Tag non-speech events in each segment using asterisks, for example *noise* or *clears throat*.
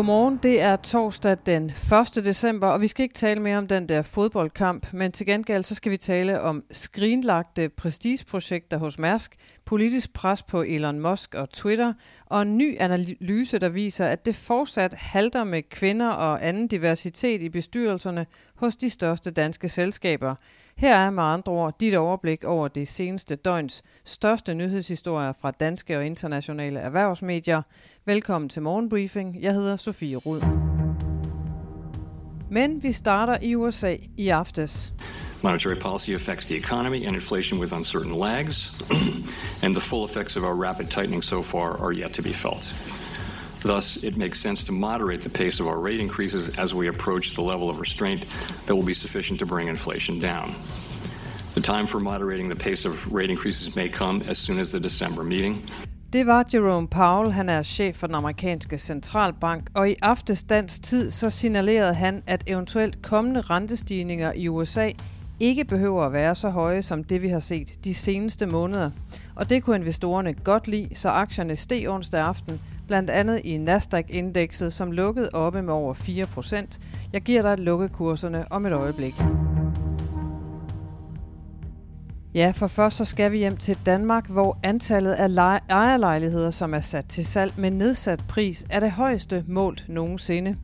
Godmorgen, det er torsdag den 1. december, og vi skal ikke tale mere om den der fodboldkamp, men til gengæld så skal vi tale om skrinlagte prestigeprojekter hos Mærsk, politisk pres på Elon Musk og Twitter, og en ny analyse, der viser, at det fortsat halter med kvinder og anden diversitet i bestyrelserne hos de største danske selskaber. Her er med andre ord dit overblik over det seneste døgns største nyhedshistorier fra danske og internationale erhvervsmedier. Velkommen til Morgenbriefing. Jeg hedder Sofie Rud. Men vi starter i USA i aftes. Monetary policy affects the economy and inflation with uncertain lags, *clears throat* and the full effects of our rapid tightening so far are yet to be felt. Thus, it makes sense to moderate the pace of our rate increases as we approach the level of restraint that will be sufficient to bring inflation down. The time for moderating the pace of rate increases may come as soon as the December meeting. Det var Jerome Powell, han er chef for den amerikanske centralbank, og i aftes dansk tid så signalerede han, at eventuelt kommende rentestigninger i USA ikke behøver at være så høje som det, vi har set de seneste måneder. Og det kunne investorerne godt lide, så aktierne steg onsdag aften, blandt andet i Nasdaq-indekset, som lukkede oppe med over 4%. Jeg giver dig lukkekurserne om et øjeblik. Ja, for først så skal vi hjem til Danmark, hvor antallet af ejerlejligheder, som er sat til salg med nedsat pris, er det højeste målt nogensinde.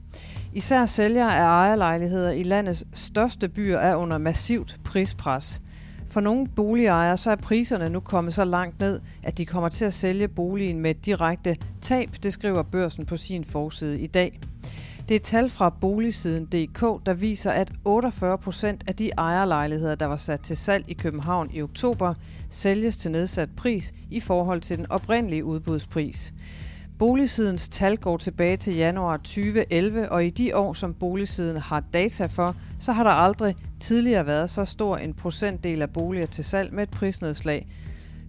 Især sælgere af ejerlejligheder i landets største byer er under massivt prispres. For nogle boligejere så er priserne nu kommet så langt ned, at de kommer til at sælge boligen med direkte tab, det skriver børsen på sin forside i dag. Det er tal fra boligsiden.dk, der viser, at 48 procent af de ejerlejligheder, der var sat til salg i København i oktober, sælges til nedsat pris i forhold til den oprindelige udbudspris. Boligsidens tal går tilbage til januar 2011, og i de år, som boligsiden har data for, så har der aldrig tidligere været så stor en procentdel af boliger til salg med et prisnedslag.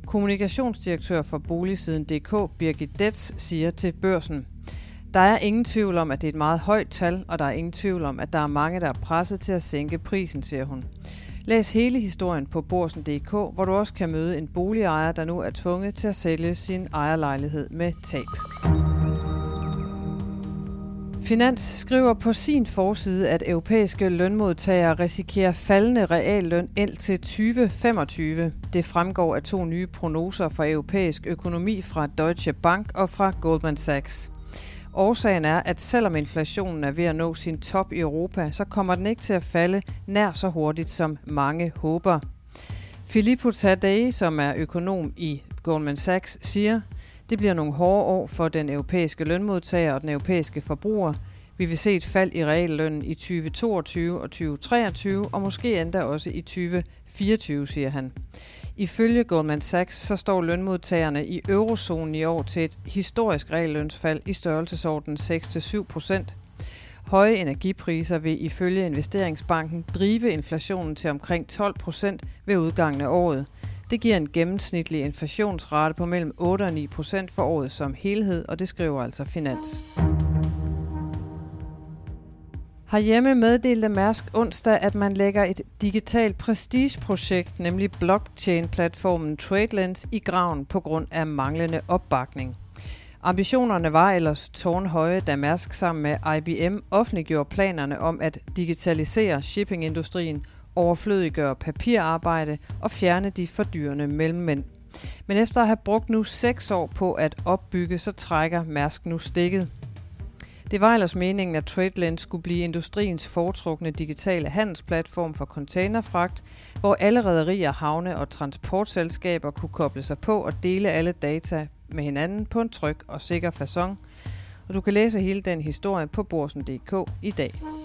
Kommunikationsdirektør for boligsiden.dk, Birgit Detz, siger til børsen. Der er ingen tvivl om, at det er et meget højt tal, og der er ingen tvivl om, at der er mange, der er presset til at sænke prisen, siger hun. Læs hele historien på borsen.dk, hvor du også kan møde en boligejer, der nu er tvunget til at sælge sin ejerlejlighed med tab. Finans skriver på sin forside, at europæiske lønmodtagere risikerer faldende realløn indtil 2025. Det fremgår af to nye prognoser for europæisk økonomi fra Deutsche Bank og fra Goldman Sachs. Årsagen er, at selvom inflationen er ved at nå sin top i Europa, så kommer den ikke til at falde nær så hurtigt, som mange håber. Filippo Tadei, som er økonom i Goldman Sachs, siger, det bliver nogle hårde år for den europæiske lønmodtager og den europæiske forbruger. Vi vil se et fald i reallønnen i 2022 og 2023, og måske endda også i 2024, siger han. Ifølge Goldman Sachs så står lønmodtagerne i eurozonen i år til et historisk reallønsfald i størrelsesorden 6-7 procent. Høje energipriser vil ifølge investeringsbanken drive inflationen til omkring 12 procent ved udgangen af året. Det giver en gennemsnitlig inflationsrate på mellem 8 og 9 procent for året som helhed, og det skriver altså Finans. Herhjemme meddelte Mærsk onsdag, at man lægger et digitalt prestigeprojekt, nemlig blockchain-platformen TradeLens, i graven på grund af manglende opbakning. Ambitionerne var ellers tårnhøje, da Mærsk sammen med IBM offentliggjorde planerne om at digitalisere shippingindustrien, overflødiggøre papirarbejde og fjerne de fordyrende mellemmænd. Men efter at have brugt nu seks år på at opbygge, så trækker Mærsk nu stikket. Det var ellers meningen, at TradeLens skulle blive industriens foretrukne digitale handelsplatform for containerfragt, hvor alle rædderier, havne og transportselskaber kunne koble sig på og dele alle data med hinanden på en tryg og sikker façon. Og du kan læse hele den historie på borsen.dk i dag.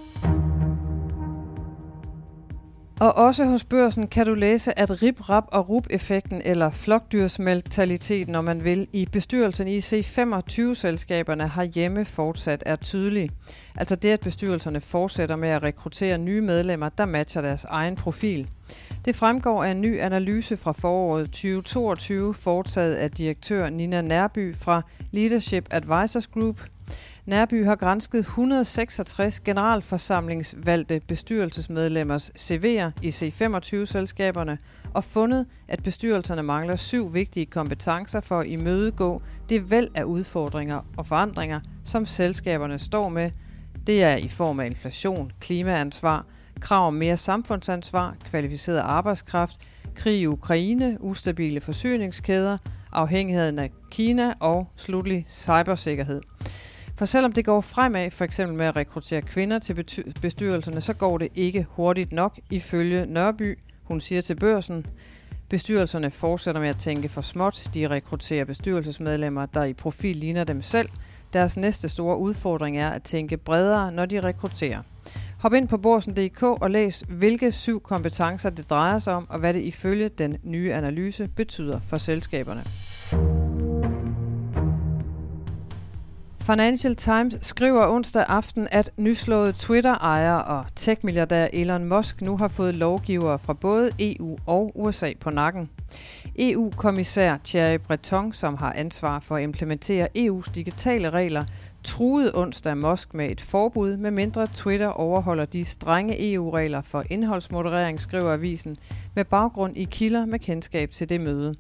Og også hos børsen kan du læse, at rip, rap og rup-effekten, eller flokdyrsmentaliteten, når man vil, i bestyrelsen i C25-selskaberne har hjemme fortsat er tydelig. Altså det, at bestyrelserne fortsætter med at rekruttere nye medlemmer, der matcher deres egen profil. Det fremgår af en ny analyse fra foråret 2022, foretaget af direktør Nina Nærby fra Leadership Advisors Group – Nærby har grænsket 166 generalforsamlingsvalgte bestyrelsesmedlemmers CV'er i C25-selskaberne og fundet, at bestyrelserne mangler syv vigtige kompetencer for at imødegå det væld af udfordringer og forandringer, som selskaberne står med. Det er i form af inflation, klimaansvar, krav om mere samfundsansvar, kvalificeret arbejdskraft, krig i Ukraine, ustabile forsyningskæder, afhængigheden af Kina og slutlig cybersikkerhed. For selvom det går fremad, for eksempel med at rekruttere kvinder til bestyrelserne, så går det ikke hurtigt nok, ifølge Nørby. Hun siger til børsen, bestyrelserne fortsætter med at tænke for småt. De rekrutterer bestyrelsesmedlemmer, der i profil ligner dem selv. Deres næste store udfordring er at tænke bredere, når de rekrutterer. Hop ind på borsen.dk og læs, hvilke syv kompetencer det drejer sig om, og hvad det ifølge den nye analyse betyder for selskaberne. Financial Times skriver onsdag aften, at nyslået Twitter-ejer og tech-milliardær Elon Musk nu har fået lovgivere fra både EU og USA på nakken. EU-kommissær Thierry Breton, som har ansvar for at implementere EU's digitale regler, truede onsdag Musk med et forbud, medmindre Twitter overholder de strenge EU-regler for indholdsmoderering, skriver avisen, med baggrund i kilder med kendskab til det møde.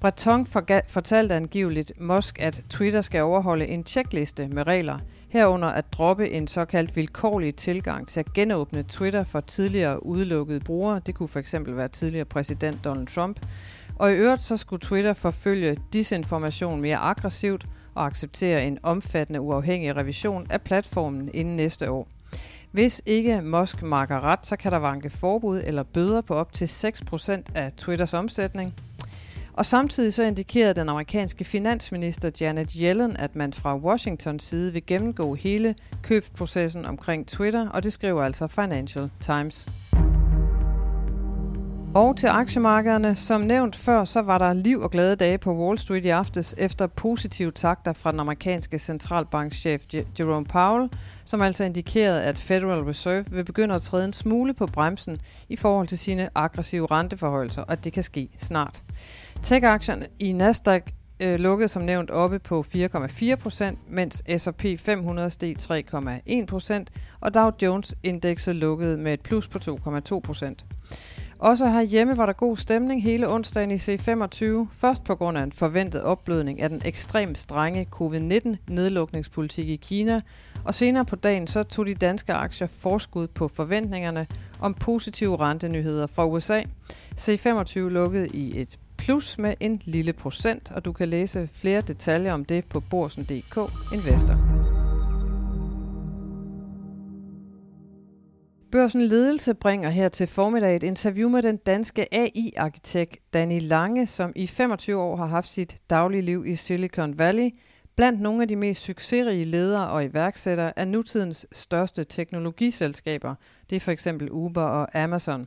Breton fortalte angiveligt Musk, at Twitter skal overholde en tjekliste med regler, herunder at droppe en såkaldt vilkårlig tilgang til at genåbne Twitter for tidligere udelukkede brugere. Det kunne fx være tidligere præsident Donald Trump. Og i øvrigt så skulle Twitter forfølge disinformation mere aggressivt og acceptere en omfattende uafhængig revision af platformen inden næste år. Hvis ikke Musk marker ret, så kan der vanke forbud eller bøder på op til 6% af Twitters omsætning – og samtidig så indikerede den amerikanske finansminister Janet Yellen, at man fra Washingtons side vil gennemgå hele købsprocessen omkring Twitter, og det skriver altså Financial Times. Og til aktiemarkederne. Som nævnt før, så var der liv og glade dage på Wall Street i aftes efter positive takter fra den amerikanske centralbankchef Jerome Powell, som altså indikerede, at Federal Reserve vil begynde at træde en smule på bremsen i forhold til sine aggressive renteforholdelser, og det kan ske snart. Tech-aktierne i Nasdaq øh, lukkede som nævnt oppe på 4,4 procent, mens S&P 500 steg 3,1 procent, og Dow Jones-indekset lukkede med et plus på 2,2 procent. Også herhjemme var der god stemning hele onsdagen i C25, først på grund af en forventet opblødning af den ekstremt strenge covid-19-nedlukningspolitik i Kina, og senere på dagen så tog de danske aktier forskud på forventningerne om positive rentenyheder fra USA. C25 lukkede i et plus med en lille procent, og du kan læse flere detaljer om det på borsen.dk Investor. Børsen Ledelse bringer her til formiddag et interview med den danske AI-arkitekt Danny Lange, som i 25 år har haft sit daglige liv i Silicon Valley. Blandt nogle af de mest succesrige ledere og iværksættere af nutidens største teknologiselskaber. Det er for eksempel Uber og Amazon.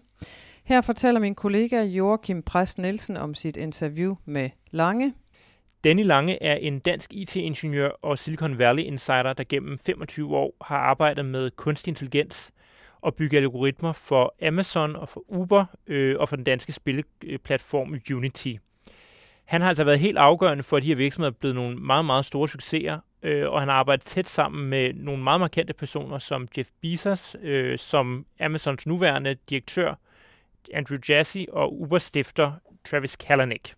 Her fortæller min kollega Joachim Præst Nielsen om sit interview med Lange. Danny Lange er en dansk IT-ingeniør og Silicon Valley insider, der gennem 25 år har arbejdet med kunstig intelligens at bygge algoritmer for Amazon og for Uber øh, og for den danske spilleplatform Unity. Han har altså været helt afgørende for, at de her virksomheder er blevet nogle meget, meget store succeser, øh, og han har arbejdet tæt sammen med nogle meget markante personer som Jeff Bezos, øh, som Amazons nuværende direktør, Andrew Jassy og Uber-stifter Travis Kalanick.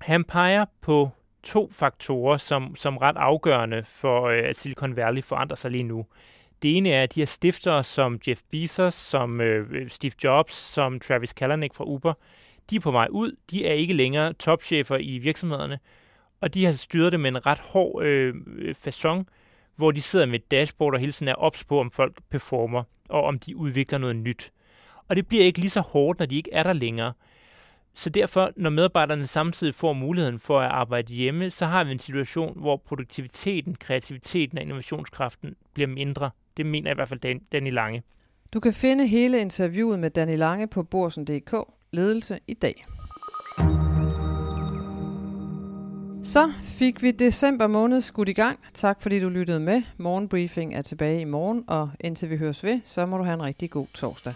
Han peger på to faktorer, som, som ret afgørende for, øh, at Silicon Valley forandrer sig lige nu. Det ene er, at de her stiftere som Jeff Bezos, som øh, Steve Jobs, som Travis Kalanick fra Uber, de er på vej ud. De er ikke længere topchefer i virksomhederne, og de har styret det med en ret hård øh, façon, hvor de sidder med et dashboard og hele tiden er ops på, om folk performer, og om de udvikler noget nyt. Og det bliver ikke lige så hårdt, når de ikke er der længere. Så derfor, når medarbejderne samtidig får muligheden for at arbejde hjemme, så har vi en situation, hvor produktiviteten, kreativiteten og innovationskraften bliver mindre. Det mener i hvert fald Danny Lange. Du kan finde hele interviewet med Danny Lange på borsen.dk. Ledelse i dag. Så fik vi december måned skudt i gang. Tak fordi du lyttede med. Morgenbriefing er tilbage i morgen, og indtil vi høres ved, så må du have en rigtig god torsdag.